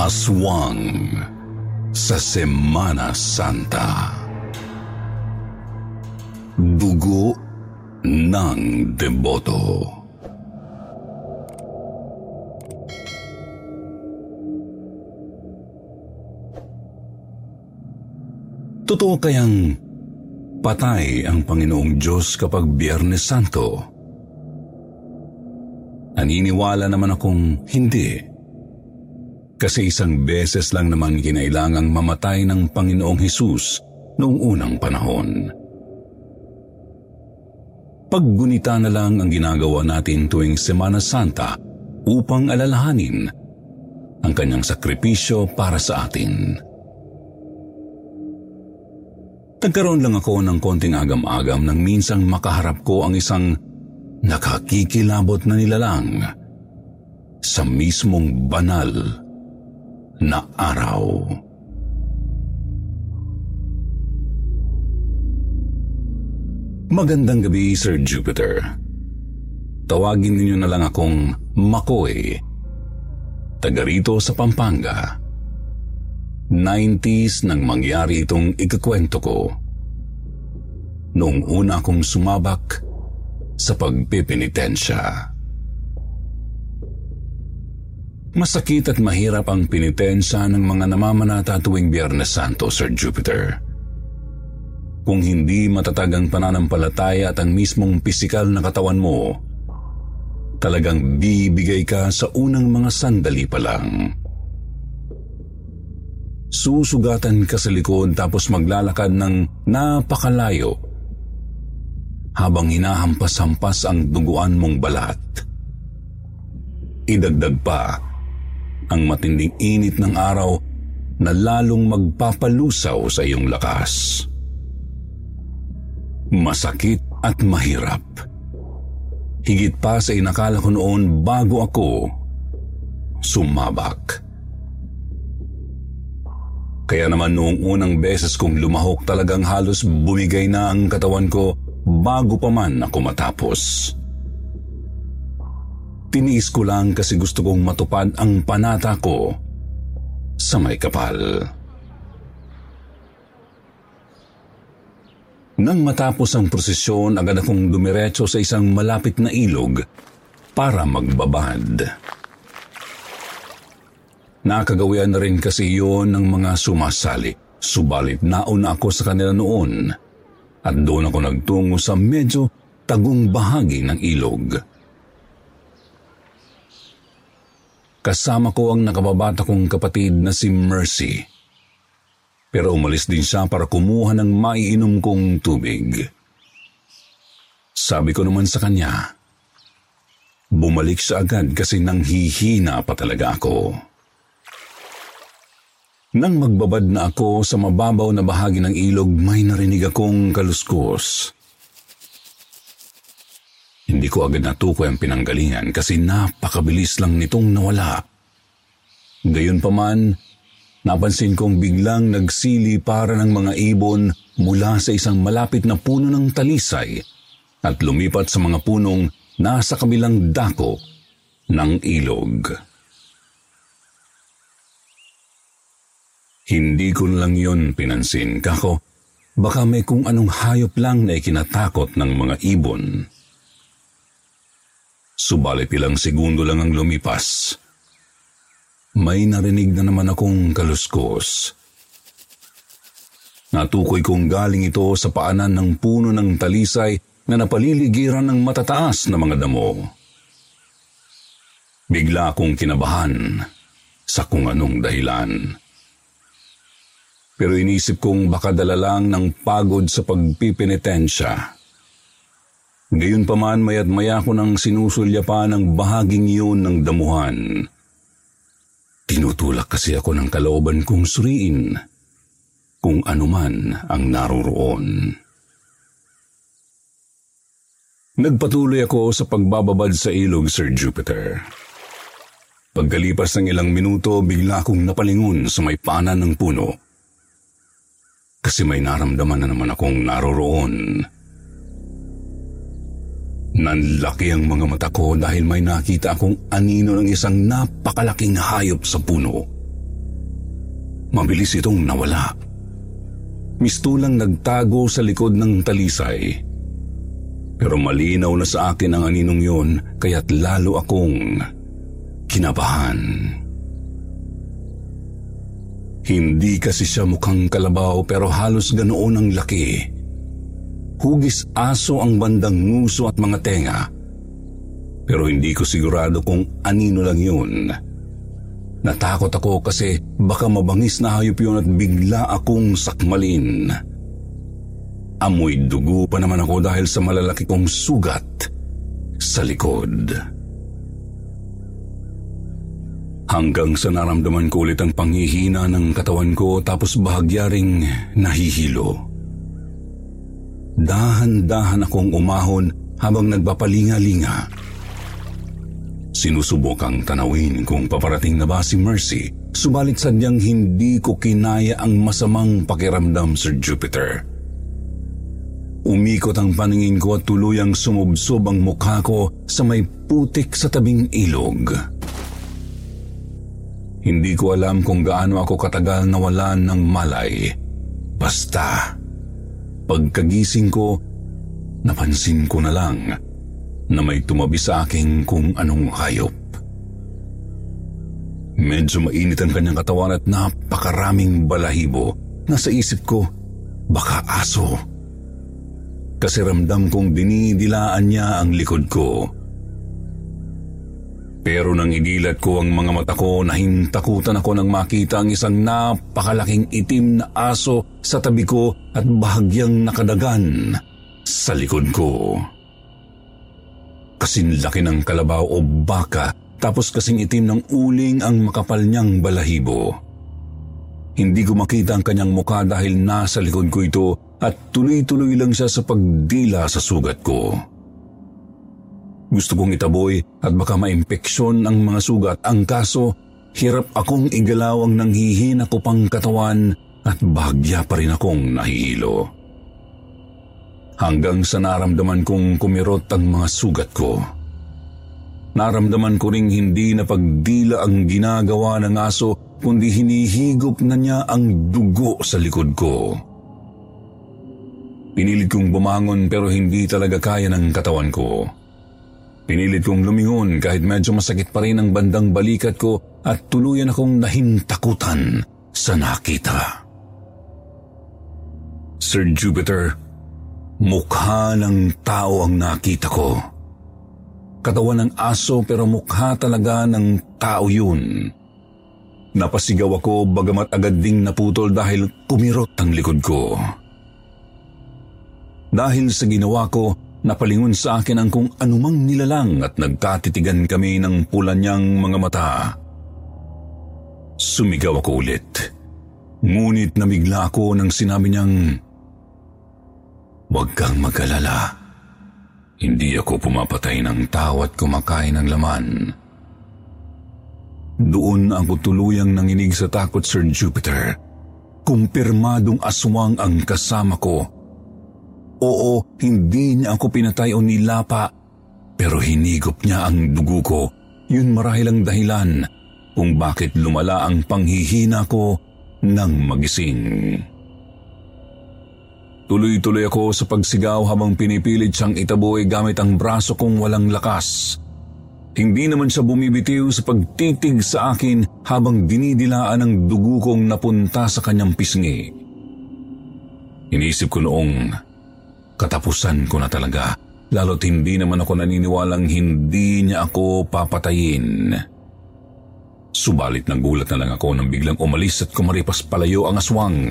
Aswang sa Semana Santa. Dugo ng deboto. Totoo kayang patay ang Panginoong Diyos kapag Biyernes Santo? Naniniwala naman akong hindi. Kasi isang beses lang naman kinailangang mamatay ng Panginoong Hesus noong unang panahon. Paggunita na lang ang ginagawa natin tuwing Semana Santa upang alalahanin ang kanyang sakripisyo para sa atin. Nagkaroon lang ako ng konting agam-agam nang minsang makaharap ko ang isang nakakikilabot na nilalang sa mismong banal na araw. Magandang gabi, Sir Jupiter. Tawagin ninyo na lang akong Makoy. Taga rito sa Pampanga. 90s nang mangyari itong ikakwento ko. Noong una akong sumabak sa pagpipinitensya. Masakit at mahirap ang pinitensya ng mga namamanata tuwing Biyernes Santo, Sir Jupiter. Kung hindi matatag ang pananampalataya at ang mismong pisikal na katawan mo, talagang bibigay ka sa unang mga sandali pa lang. Susugatan ka sa likod tapos maglalakad ng napakalayo habang hinahampas-hampas ang duguan mong balat. Idagdag pa ang matinding init ng araw na lalong magpapalusaw sa iyong lakas. Masakit at mahirap. Higit pa sa inakala ko noon bago ako sumabak. Kaya naman noong unang beses kong lumahok talagang halos bumigay na ang katawan ko bago pa man ako matapos. Tiniis ko lang kasi gusto kong matupad ang panata ko sa may kapal. Nang matapos ang prosesyon, agad akong dumiretso sa isang malapit na ilog para magbabad. Nakagawian na rin kasi yon ng mga sumasali. Subalit nauna ako sa kanila noon at doon ako nagtungo sa medyo tagong bahagi ng ilog. Kasama ko ang nakababata kong kapatid na si Mercy. Pero umalis din siya para kumuha ng maiinom kong tubig. Sabi ko naman sa kanya, bumalik siya agad kasi nanghihina pa talaga ako. Nang magbabad na ako sa mababaw na bahagi ng ilog, may narinig akong kaluskos. Hindi ko agad natukoy ang pinanggalingan kasi napakabilis lang nitong nawala. Gayunpaman, napansin kong biglang nagsili para ng mga ibon mula sa isang malapit na puno ng talisay at lumipat sa mga punong nasa kabilang dako ng ilog. Hindi ko lang yon pinansin, kako baka may kung anong hayop lang na ikinatakot ng mga ibon. Subalit ilang segundo lang ang lumipas. May narinig na naman akong kaluskos. Natukoy kong galing ito sa paanan ng puno ng talisay na napaliligiran ng matataas na mga damo. Bigla akong kinabahan sa kung anong dahilan. Pero inisip kong baka dala lang ng pagod sa pagpipinitensya. Gayon pa man mayat maya ko nang sinusulya pa ng bahaging yun ng damuhan. Tinutulak kasi ako ng kalooban kong suriin kung anuman ang naroroon. Nagpatuloy ako sa pagbababad sa ilog, Sir Jupiter. Pagkalipas ng ilang minuto, bigla akong napalingon sa may panan ng puno. Kasi may naramdaman na naman akong naroroon. Nanlaki ang mga mata ko dahil may nakita akong anino ng isang napakalaking hayop sa puno. Mabilis itong nawala. Mistulang nagtago sa likod ng talisay. Pero malinaw na sa akin ang aninong yon kaya't lalo akong kinabahan. Hindi kasi siya mukhang kalabaw pero halos ganoon ang laki hugis aso ang bandang nguso at mga tenga. Pero hindi ko sigurado kung anino lang yun. Natakot ako kasi baka mabangis na hayop yun at bigla akong sakmalin. Amoy dugo pa naman ako dahil sa malalaki kong sugat sa likod. Hanggang sa naramdaman ko ulit ang panghihina ng katawan ko tapos bahagyaring nahihilo. Dahan-dahan akong umahon habang nagpapalinga-linga. Sinusubukang tanawin kung paparating na ba si Mercy, subalit sadyang hindi ko kinaya ang masamang pakiramdam, Sir Jupiter. Umikot ang paningin ko at tuluyang sumubsob ang mukha ko sa may putik sa tabing ilog. Hindi ko alam kung gaano ako katagal nawalan ng malay. Basta, Pagkagising ko, napansin ko na lang na may tumabi sa akin kung anong hayop. Medyo mainit ang kanyang katawan at napakaraming balahibo. Nasa isip ko, baka aso. Kasi ramdam kong dinidilaan niya ang likod ko. Pero nang idilat ko ang mga mata ko, nahintakutan ako nang makita ang isang napakalaking itim na aso sa tabi ko at bahagyang nakadagan sa likod ko. Kasing laki ng kalabaw o baka tapos kasing itim ng uling ang makapal niyang balahibo. Hindi ko makita ang kanyang mukha dahil nasa likod ko ito at tuloy-tuloy lang siya sa pagdila sa sugat ko. Gusto kong itaboy at baka maimpeksyon ang mga sugat. Ang kaso, hirap akong igalaw ang nanghihina ko pang katawan at bahagya pa rin akong nahihilo. Hanggang sa naramdaman kong kumirot ang mga sugat ko. Naramdaman ko ring hindi na pagdila ang ginagawa ng aso kundi hinihigop na niya ang dugo sa likod ko. Pinilit kong bumangon pero hindi talaga kaya ng katawan ko. Pinilit kong lumingon kahit medyo masakit pa rin ang bandang balikat ko at tuluyan akong nahintakutan sa nakita. Sir Jupiter, mukha ng tao ang nakita ko. Katawan ng aso pero mukha talaga ng tao yun. Napasigaw ako bagamat agad ding naputol dahil kumirot ang likod ko. Dahil sa ginawa ko, Napalingon sa akin ang kung anumang nilalang at nagkatitigan kami ng pula niyang mga mata. Sumigaw ako ulit. Ngunit namigla ako nang sinabi niyang, Huwag kang mag-alala. Hindi ako pumapatay ng tao at kumakain ng laman. Doon ako tuluyang nanginig sa takot, Sir Jupiter. Kumpirmadong aswang ang kasama ko Oo, hindi niya ako pinatay o nilapa, pero hinigop niya ang dugo ko. Yun marahil ang dahilan kung bakit lumala ang panghihina ko ng magising. Tuloy-tuloy ako sa pagsigaw habang pinipilit siyang itaboy gamit ang braso kong walang lakas. Hindi naman siya bumibitiw sa pagtitig sa akin habang dinidilaan ang dugo kong napunta sa kanyang pisngi. Inisip ko noong Katapusan ko na talaga, lalo't hindi naman ako naniniwalang hindi niya ako papatayin. Subalit nagulat na lang ako nang biglang umalis at kumaripas palayo ang aswang.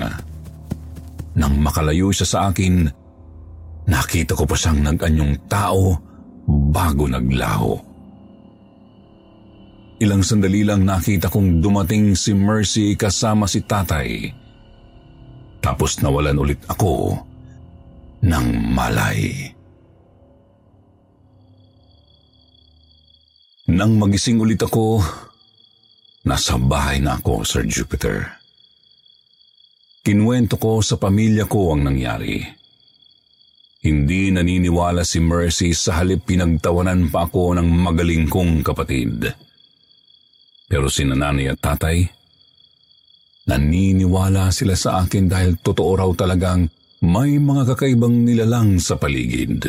Nang makalayo siya sa akin, nakita ko pa siyang nag-anyong tao bago naglaho. Ilang sandali lang nakita kong dumating si Mercy kasama si tatay. Tapos nawalan ulit ako ng malay. Nang magising ulit ako, nasa bahay na ako, Sir Jupiter. Kinuwento ko sa pamilya ko ang nangyari. Hindi naniniwala si Mercy sa halip pinagtawanan pa ako ng magaling kong kapatid. Pero si nanay at tatay, naniniwala sila sa akin dahil totoo raw talagang may mga kakaibang nilalang sa paligid.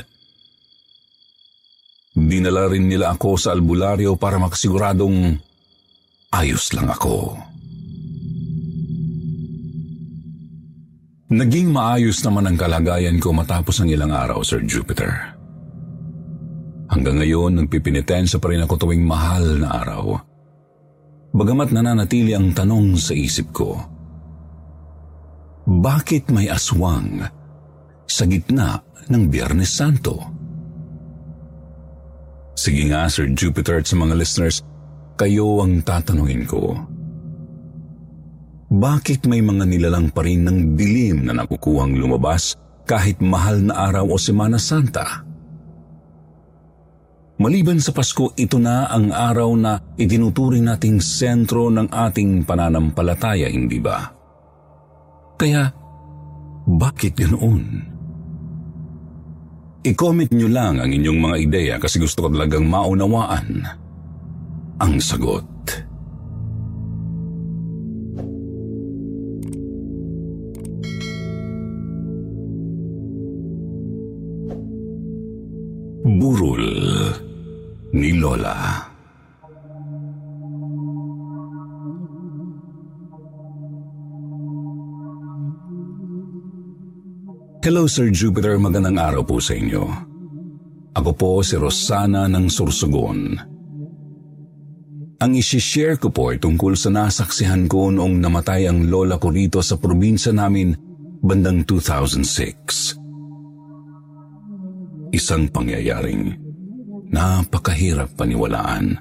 Dinala rin nila ako sa albularyo para makasiguradong ayos lang ako. Naging maayos naman ang kalagayan ko matapos ang ilang araw, Sir Jupiter. Hanggang ngayon, nagpipinitensya pa rin ako tuwing mahal na araw. Bagamat nananatili ang tanong sa isip ko, bakit may aswang sa gitna ng Biyernes Santo? Sige nga, Sir Jupiter at sa mga listeners, kayo ang tatanungin ko. Bakit may mga nilalang pa rin ng dilim na nakukuhang lumabas kahit mahal na araw o Semana Santa? Maliban sa Pasko, ito na ang araw na itinuturing nating sentro ng ating pananampalataya, hindi ba? Kaya, bakit ganoon? I-comment nyo lang ang inyong mga ideya kasi gusto ko talagang maunawaan ang sagot. Burol ni Lola Hello Sir Jupiter, magandang araw po sa inyo. Ako po si Rosana ng Sursugon. Ang isishare ko po ay tungkol sa nasaksihan ko noong namatay ang lola ko rito sa probinsya namin bandang 2006. Isang pangyayaring napakahirap paniwalaan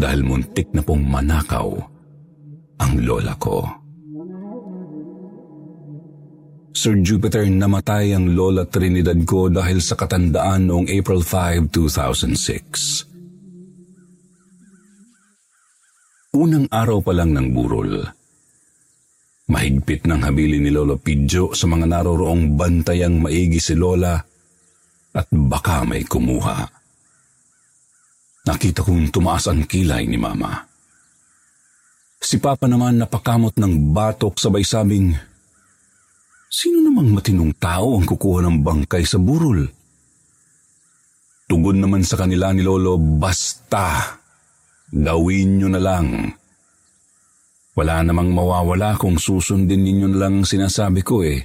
dahil muntik na pong manakaw ang lola ko. Sir Jupiter namatay ang Lola Trinidad ko dahil sa katandaan noong April 5, 2006. Unang araw pa lang ng burol. Mahigpit ng habili ni Lolo Pidjo sa mga naroroong bantayang maigi si Lola at baka may kumuha. Nakita kong tumaas ang kilay ni Mama. Si Papa naman napakamot ng batok sabay sabing, Sino namang matinong tao ang kukuha ng bangkay sa burol? Tugon naman sa kanila ni Lolo, basta. Gawin nyo na lang. Wala namang mawawala kung susundin ninyo na lang sinasabi ko eh.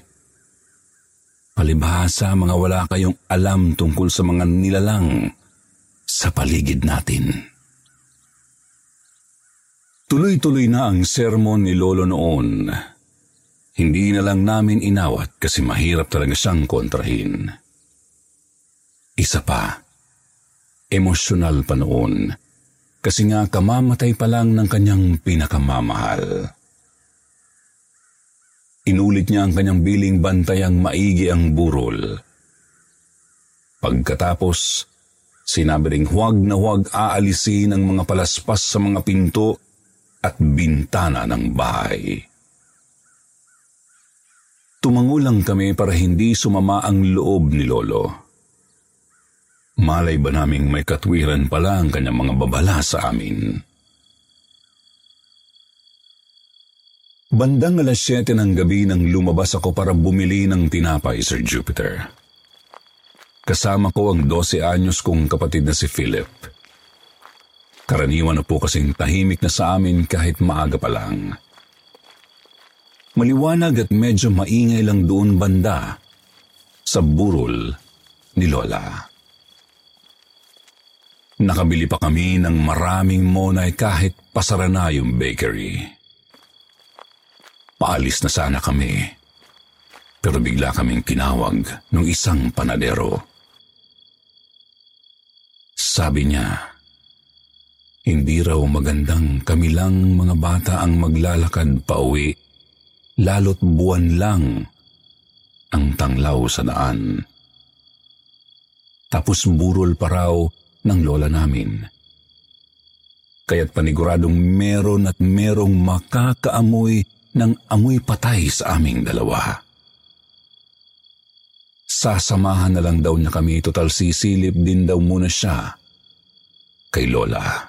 Palibhasa mga wala kayong alam tungkol sa mga nilalang sa paligid natin. Tuloy-tuloy na ang sermon ni Lolo noon hindi na lang namin inawat kasi mahirap talaga siyang kontrahin. Isa pa, emosyonal pa noon kasi nga kamamatay pa lang ng kanyang pinakamamahal. Inulit niya ang kanyang biling bantayang maigi ang burol. Pagkatapos, sinabi ring huwag na huwag aalisin ang mga palaspas sa mga pinto at bintana ng bahay. Tumangulang kami para hindi sumama ang loob ni Lolo. Malay ba naming may katwiran pala ang kanyang mga babala sa amin? Bandang alas 7 ng gabi nang lumabas ako para bumili ng tinapay, Sir Jupiter. Kasama ko ang 12 anyos kong kapatid na si Philip. Karaniwan na po kasing tahimik na sa amin kahit maaga pa lang. Maliwanag at medyo maingay lang doon banda sa burol ni Lola. Nakabili pa kami ng maraming monay kahit pasara na yung bakery. Paalis na sana kami. Pero bigla kaming tinawag ng isang panadero. Sabi niya, hindi raw magandang kami lang mga bata ang maglalakad pa uwi, lalo't buwan lang ang tanglaw sa daan. Tapos burol pa raw ng lola namin. Kaya't paniguradong meron at merong makakaamoy ng amoy patay sa aming dalawa. Sasamahan na lang daw niya kami, total sisilip din daw muna siya kay Lola.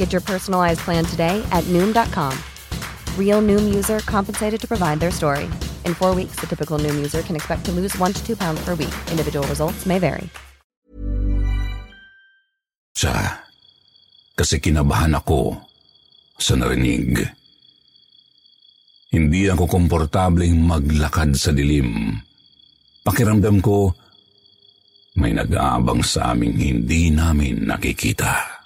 Get your personalized plan today at Noom.com. Real Noom user compensated to provide their story. In four weeks, the typical Noom user can expect to lose one to two pounds per week. Individual results may vary. siya kasi kinabahan ako sa narinig. Hindi ako komportableng maglakad sa dilim. Pakiramdam ko, may nag-aabang sa aming hindi namin nakikita.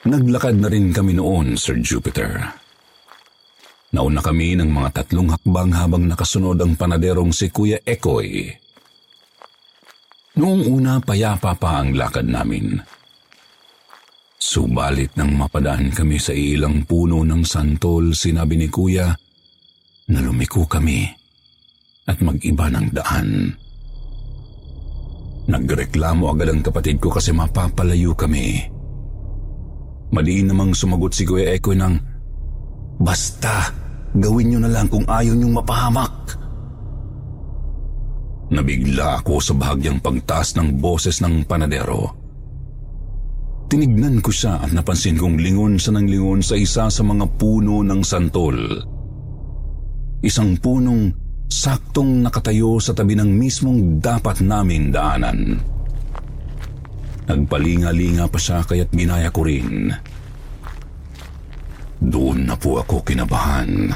Naglakad na rin kami noon, Sir Jupiter. Nauna kami ng mga tatlong hakbang habang nakasunod ang panaderong si Kuya Ekoy. Noong una, payapa pa ang lakad namin. Subalit nang mapadaan kami sa ilang puno ng santol, sinabi ni Kuya na lumiko kami at mag-iba ng daan. Nagreklamo agad ang kapatid ko kasi mapapalayo kami. Maliin namang sumagot si Kuya Ekoy ng, Basta, gawin nyo na lang kung ayaw nyong mapahamak. Nabigla ako sa bahagyang pagtaas ng boses ng panadero. Tinignan ko siya at napansin kong lingon sa ng lingon sa isa sa mga puno ng santol. Isang punong saktong nakatayo sa tabi ng mismong dapat namin daanan. Nagpalinga-linga pa siya kaya't ginaya ko rin. Doon na po ako kinabahan.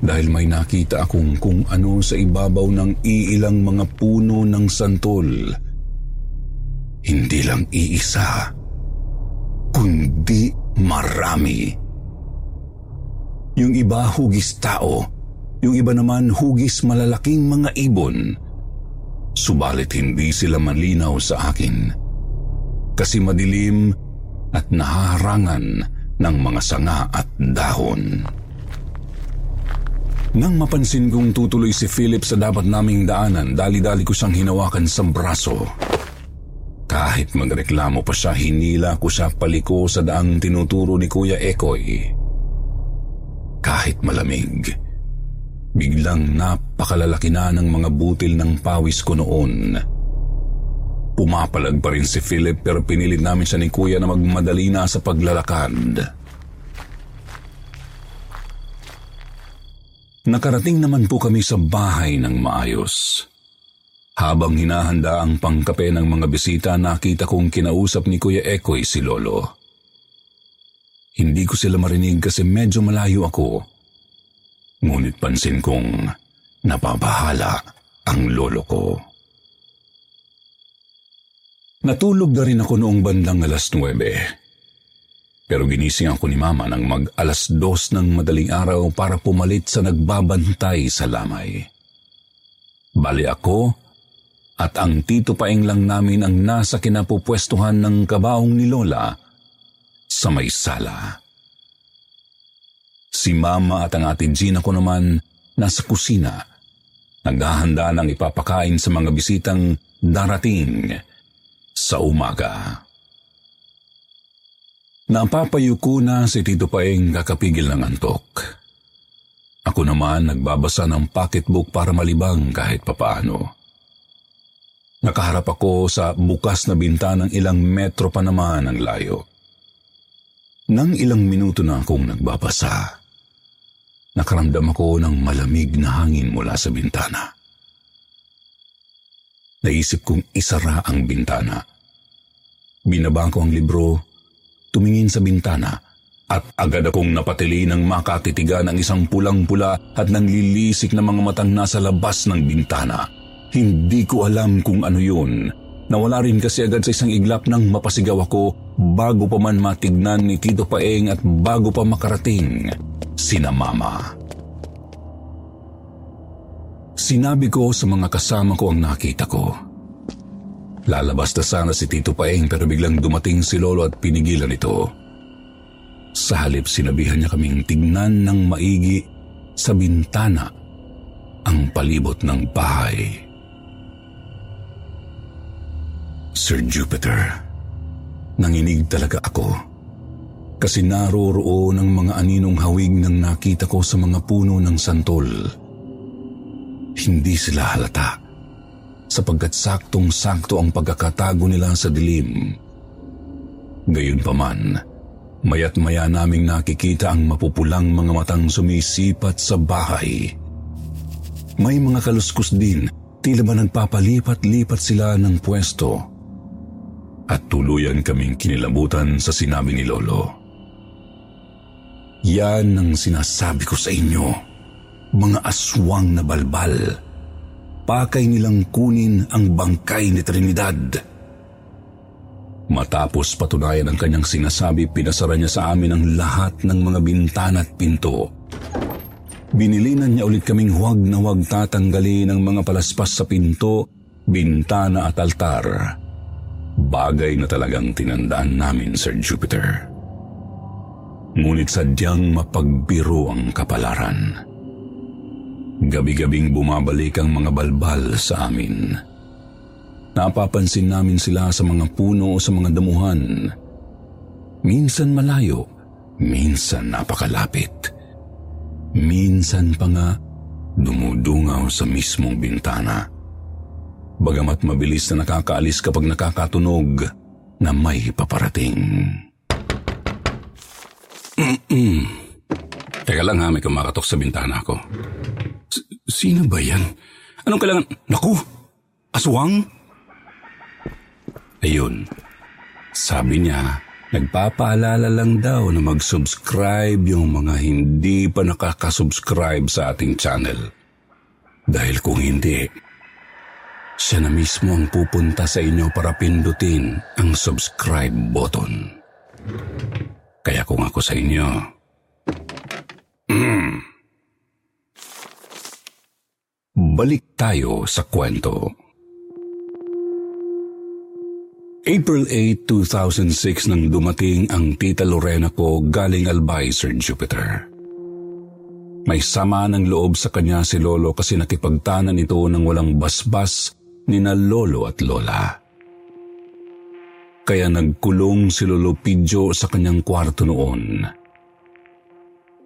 Dahil may nakita akong kung ano sa ibabaw ng iilang mga puno ng santol. Hindi lang iisa, kundi marami. Yung iba hugis tao, yung iba naman hugis malalaking mga ibon. Subalit hindi sila malinaw sa akin. Kasi madilim at naharangan ng mga sanga at dahon. Nang mapansin kong tutuloy si Philip sa dapat naming daanan, dali-dali ko siyang hinawakan sa braso. Kahit magreklamo pa siya, hinila ko siya paliko sa daang tinuturo ni Kuya Ekoy. Kahit malamig, biglang napakalalaki na ng mga butil ng pawis ko noon. Pumapalag pa rin si Philip pero pinilit namin siya ni Kuya na magmadali na sa paglalakad. Nakarating naman po kami sa bahay ng maayos. Habang hinahanda ang pangkape ng mga bisita, nakita kong kinausap ni Kuya Ekoy si Lolo. Hindi ko sila marinig kasi medyo malayo ako. Ngunit pansin kong napapahala ang lolo ko. Natulog na rin ako noong bandang alas 9. Pero ginising ako ni Mama nang mag alas dos ng madaling araw para pumalit sa nagbabantay sa lamay. Bali ako at ang tito paing lang namin ang nasa kinapupwestuhan ng kabaong ni Lola sa may sala. Si Mama at ang ate Gina ko naman nasa kusina Naghahanda ng ipapakain sa mga bisitang darating sa umaga. Napapayuko na si Tito Paeng kakapigil ng antok. Ako naman nagbabasa ng pocketbook para malibang kahit papaano. Nakaharap ako sa bukas na bintanang ilang metro pa naman ang layo. Nang ilang minuto na akong nagbabasa, nakaramdam ako ng malamig na hangin mula sa bintana. Naisip kong isara ang bintana. Binaba ko ang libro, tumingin sa bintana at agad akong napatili ng makatitigan ng isang pulang-pula at nanglilisik na mga matang nasa labas ng bintana. Hindi ko alam kung ano yun. Nawala rin kasi agad sa isang iglap nang mapasigaw ako bago pa man matignan ni Tito Paeng at bago pa makarating sina Mama. Sinabi ko sa mga kasama ko ang nakita ko. Lalabas na sana si Tito Paeng pero biglang dumating si Lolo at pinigilan ito. Sa halip sinabihan niya kaming tignan ng maigi sa bintana ang palibot ng bahay. Sir Jupiter, nanginig talaga ako. Kasi naroroon ang mga aninong hawig nang nakita ko sa mga puno ng santol. Hindi sila halata sapagkat saktong-sakto ang pagkakatago nila sa dilim. Gayunpaman, mayat maya naming nakikita ang mapupulang mga matang sumisipat sa bahay. May mga kaluskus din, tila ba nagpapalipat-lipat sila ng pwesto at tuluyan kaming kinilabutan sa sinabi ni Lolo. Yan ang sinasabi ko sa inyo, mga aswang na balbal. Pakay nilang kunin ang bangkay ni Trinidad. Matapos patunayan ang kanyang sinasabi, pinasara niya sa amin ang lahat ng mga bintana at pinto. Binilinan niya ulit kaming huwag na huwag tatanggalin ang mga palaspas sa pinto, bintana at altar. Bagay na talagang tinandaan namin, Sir Jupiter. Ngunit sadyang mapagbiro ang kapalaran. Gabi-gabing bumabalik ang mga balbal sa amin. Napapansin namin sila sa mga puno o sa mga damuhan. Minsan malayo, minsan napakalapit. Minsan pa nga dumudungaw sa mismong bintana bagamat mabilis na nakakaalis kapag nakakatunog na may paparating. Teka lang ha, may kumakatok sa bintana ko. Sino ba yan? Anong kailangan? Naku! Aswang? Ayun. Sabi niya, nagpapaalala lang daw na mag-subscribe yung mga hindi pa nakakasubscribe sa ating channel. Dahil kung hindi, siya na mismo ang pupunta sa inyo para pindutin ang subscribe button. Kaya kung ako sa inyo, balik tayo sa kwento. April 8, 2006 nang dumating ang tita Lorena ko galing Albay, Sir Jupiter. May sama ng loob sa kanya si Lolo kasi nakipagtanan ito ng walang basbas ni na lolo at lola. Kaya nagkulong si Lolo Pidjo sa kanyang kwarto noon.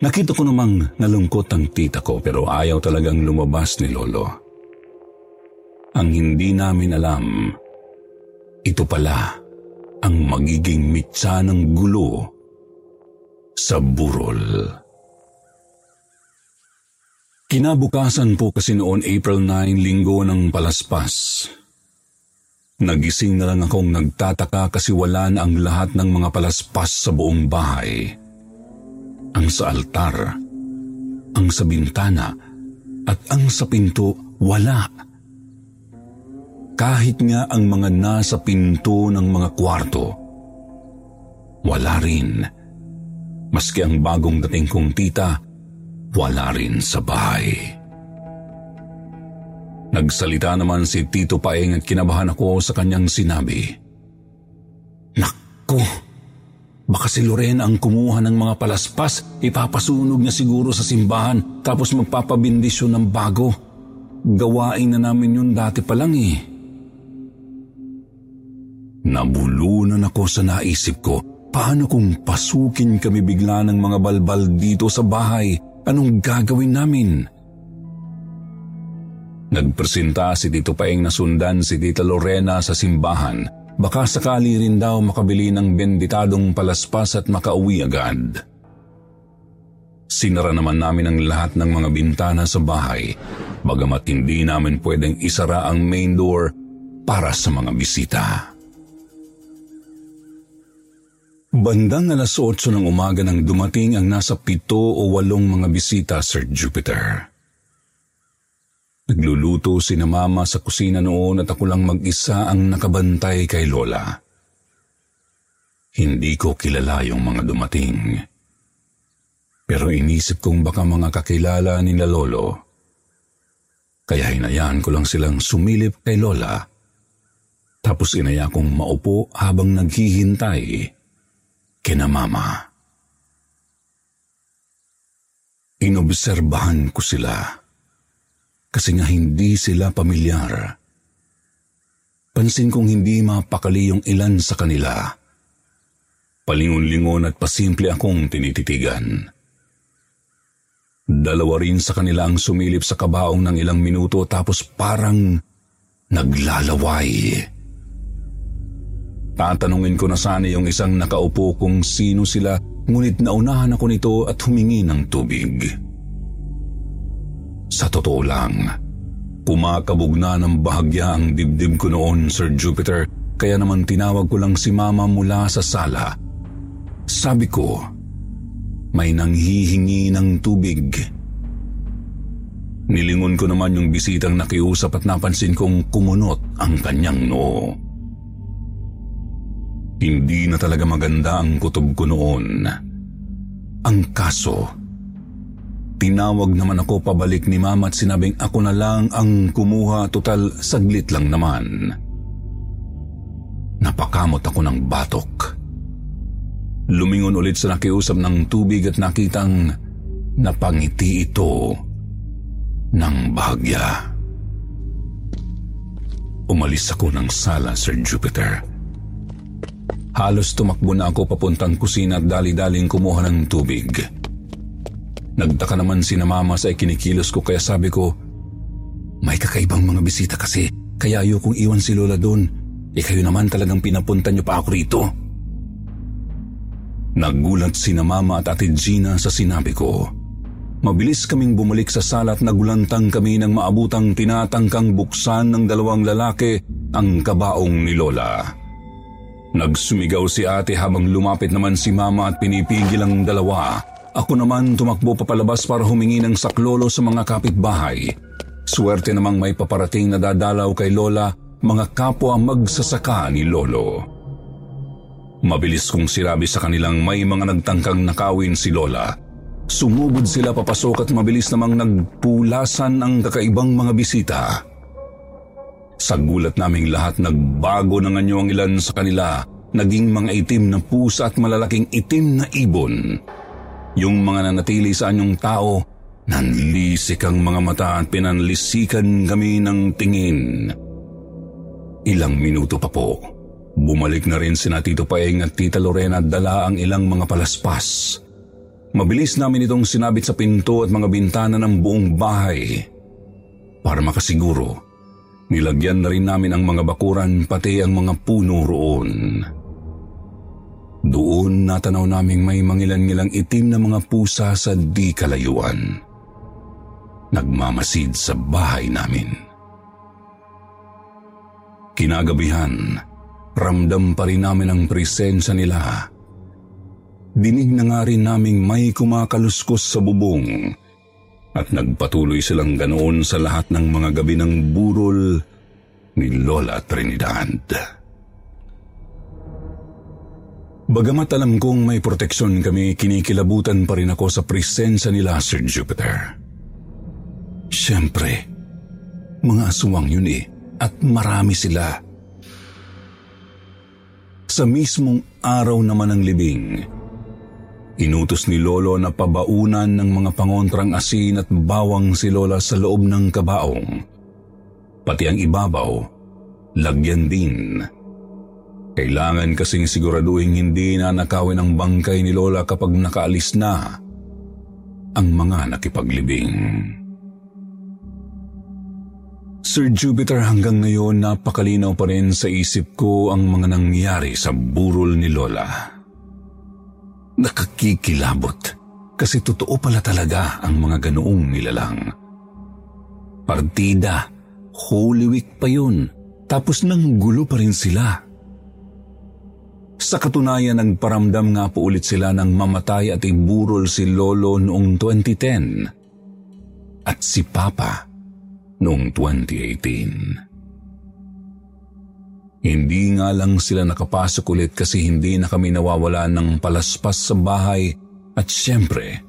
Nakita ko namang nalungkot ang tita ko pero ayaw talagang lumabas ni Lolo. Ang hindi namin alam, ito pala ang magiging mitsa ng gulo sa burol. Kinabukasan po kasi noon April 9, linggo ng palaspas. Nagising na lang akong nagtataka kasi wala na ang lahat ng mga palaspas sa buong bahay. Ang sa altar, ang sa bintana, at ang sa pinto, wala. Kahit nga ang mga nasa pinto ng mga kwarto, wala rin. Maski ang bagong dating kong tita, wala rin sa bahay. Nagsalita naman si Tito Paeng at kinabahan ako sa kanyang sinabi. Naku! Baka si Lorena ang kumuha ng mga palaspas, ipapasunog niya siguro sa simbahan tapos magpapabindisyon ng bago. gawain na namin yun dati pa lang eh. Nabulunan ako sa naisip ko, paano kung pasukin kami bigla ng mga balbal dito sa bahay? Anong gagawin namin? Nagpresenta si Tito Paeng na sundan si Tita Lorena sa simbahan. Baka sakali rin daw makabili ng benditadong palaspas at makauwi agad. Sinara naman namin ang lahat ng mga bintana sa bahay, bagamat hindi namin pwedeng isara ang main door para sa mga bisita. Bandang alas 8 ng umaga nang dumating ang nasa pito o walong mga bisita, Sir Jupiter. Nagluluto si na mama sa kusina noon at ako lang mag-isa ang nakabantay kay Lola. Hindi ko kilala yung mga dumating. Pero inisip kong baka mga kakilala ni na Lolo. Kaya hinayaan ko lang silang sumilip kay Lola. Tapos inaya kong maupo habang naghihintay kina mama. Inobserbahan ko sila kasi nga hindi sila pamilyar. Pansin kong hindi mapakali yung ilan sa kanila. Palingon-lingon at pasimple akong tinititigan. Dalawa rin sa kanila ang sumilip sa kabaong ng ilang minuto tapos parang naglalaway. Tatanungin ko na sana yung isang nakaupo kung sino sila, ngunit naunahan ako nito at humingi ng tubig. Sa totoo lang, kumakabog na ng bahagya ang dibdib ko noon, Sir Jupiter, kaya naman tinawag ko lang si Mama mula sa sala. Sabi ko, may nanghihingi ng tubig. Nilingon ko naman yung bisitang nakiusap at napansin kong kumunot ang kanyang noo. Hindi na talaga maganda ang kutob ko noon. Ang kaso, tinawag naman ako pabalik ni mama at sinabing ako na lang ang kumuha total saglit lang naman. Napakamot ako ng batok. Lumingon ulit sa nakiusap ng tubig at nakitang napangiti ito ng bahagya. Umalis ako ng sala, Sir Jupiter. Halos tumakbo na ako papuntang kusina at dali-daling kumuha ng tubig. Nagtaka naman si na mama sa ikinikilos ko kaya sabi ko, may kakaibang mga bisita kasi kaya ayokong iwan si Lola doon. E kayo naman talagang pinapunta niyo pa ako rito. Nagulat si na mama at ate Gina sa sinabi ko. Mabilis kaming bumalik sa sala at nagulantang kami ng maabutang tinatangkang buksan ng dalawang lalaki ang kabaong ni Lola. Nagsumigaw si ate habang lumapit naman si mama at pinipigil ang dalawa. Ako naman tumakbo papalabas para humingi ng saklolo sa mga kapitbahay. Swerte namang may paparating na dadalaw kay Lola, mga kapwa magsasaka ni Lolo. Mabilis kong sirabi sa kanilang may mga nagtangkang nakawin si Lola. Sumubod sila papasok at mabilis namang nagpulasan ang kakaibang mga bisita. Sa gulat naming lahat, nagbago na nga ang ilan sa kanila, naging mga itim na pusa at malalaking itim na ibon. Yung mga nanatili sa anyong tao, nanlisik ang mga mata at pinanlisikan kami ng tingin. Ilang minuto pa po, bumalik na rin si Tito Paeng at Tita Lorena at dala ang ilang mga palaspas. Mabilis namin itong sinabit sa pinto at mga bintana ng buong bahay. Para makasiguro, Nilagyan na rin namin ang mga bakuran pati ang mga puno roon. Doon natanaw naming may mangilan-ngilang itim na mga pusa sa di kalayuan. Nagmamasid sa bahay namin. Kinagabihan, ramdam pa rin namin ang presensya nila. Dinig na nga rin naming may kumakaluskos sa bubong at nagpatuloy silang ganoon sa lahat ng mga gabi ng burol ni Lola Trinidad. Bagamat alam kong may proteksyon kami, kinikilabutan pa rin ako sa presensya nila, Sir Jupiter. Siyempre, mga aswang yun eh, at marami sila. Sa mismong araw naman ng libing, Inutos ni Lolo na pabaunan ng mga pangontrang asin at bawang si Lola sa loob ng kabaong Pati ang ibabaw, lagyan din. Kailangan kasing siguraduhin hindi na nakawin ang bangkay ni Lola kapag nakaalis na ang mga nakipaglibing. Sir Jupiter hanggang ngayon napakalinaw pa rin sa isip ko ang mga nangyari sa burol ni Lola. Nakakikilabot kasi totoo pala talaga ang mga ganoong nilalang. Partida, Holy Week pa yun, tapos nang gulo pa rin sila. Sa katunayan, nagparamdam nga po ulit sila ng mamatay at iburol si Lolo noong 2010 at si Papa noong 2018. Hindi nga lang sila nakapasok ulit kasi hindi na kami nawawala ng palaspas sa bahay at siyempre,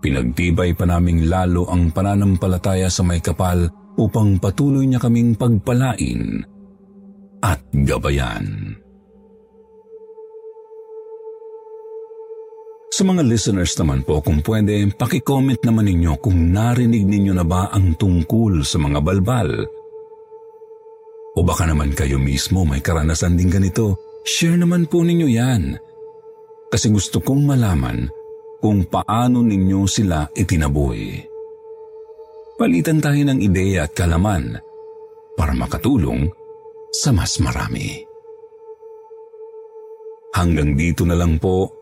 pinagtibay pa naming lalo ang pananampalataya sa may kapal upang patuloy niya kaming pagpalain at gabayan. Sa mga listeners naman po, kung pwede, pakicomment naman ninyo kung narinig ninyo na ba ang tungkol sa mga balbal. O baka naman kayo mismo may karanasan din ganito, share naman po ninyo yan. Kasi gusto kong malaman kung paano ninyo sila itinaboy. Palitan tayo ng ideya at kalaman para makatulong sa mas marami. Hanggang dito na lang po